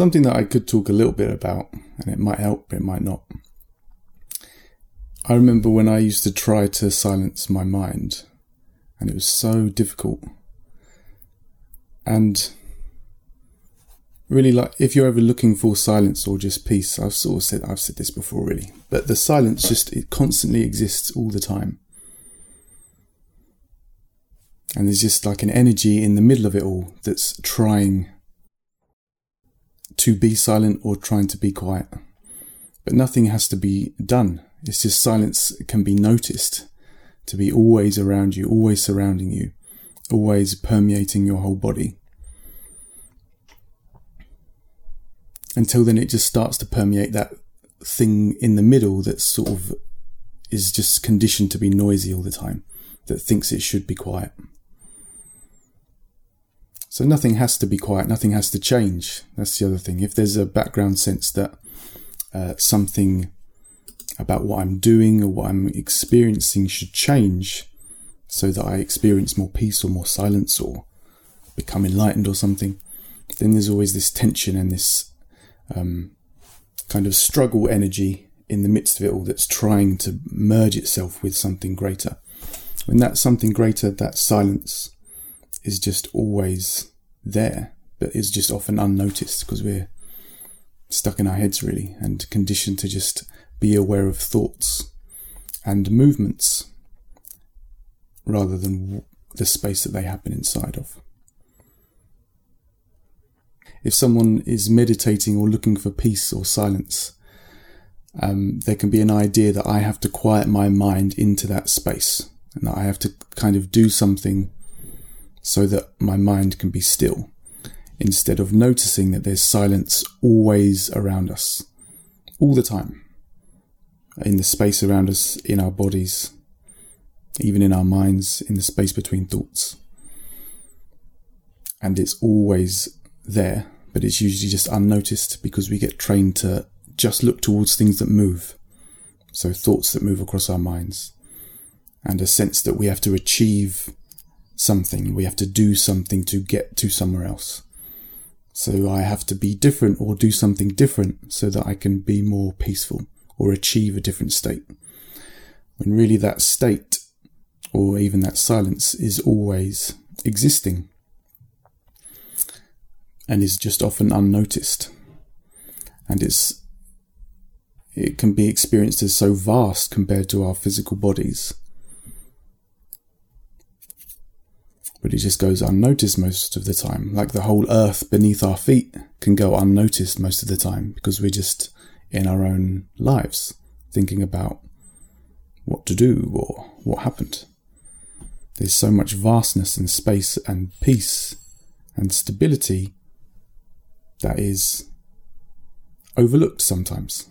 something that I could talk a little bit about, and it might help, it might not. I remember when I used to try to silence my mind, and it was so difficult. And really, like if you're ever looking for silence or just peace, I've sort of said I've said this before, really, but the silence just it constantly exists all the time, and there's just like an energy in the middle of it all that's trying to be silent or trying to be quiet. But nothing has to be done. It's just silence can be noticed to be always around you, always surrounding you, always permeating your whole body. Until then, it just starts to permeate that thing in the middle that sort of is just conditioned to be noisy all the time, that thinks it should be quiet. So nothing has to be quiet, nothing has to change. That's the other thing. If there's a background sense that uh, something about what I'm doing or what I'm experiencing should change so that I experience more peace or more silence or become enlightened or something, then there's always this tension and this um, kind of struggle energy in the midst of it all that's trying to merge itself with something greater. When that something greater, that silence, is just always there, but is just often unnoticed because we're stuck in our heads really and conditioned to just be aware of thoughts and movements rather than the space that they happen inside of. If someone is meditating or looking for peace or silence, um, there can be an idea that I have to quiet my mind into that space and that I have to kind of do something so that my mind can be still, instead of noticing that there's silence always around us, all the time, in the space around us, in our bodies, even in our minds, in the space between thoughts. And it's always there, but it's usually just unnoticed because we get trained to just look towards things that move. So, thoughts that move across our minds, and a sense that we have to achieve something. We have to do something to get to somewhere else. So I have to be different or do something different so that I can be more peaceful or achieve a different state. When really that state or even that silence is always existing and is just often unnoticed. And it's it can be experienced as so vast compared to our physical bodies but it just goes unnoticed most of the time. Like the whole earth beneath our feet can go unnoticed most of the time because we're just in our own lives thinking about what to do or what happened. There's so much vastness and space and peace and stability that is overlooked sometimes.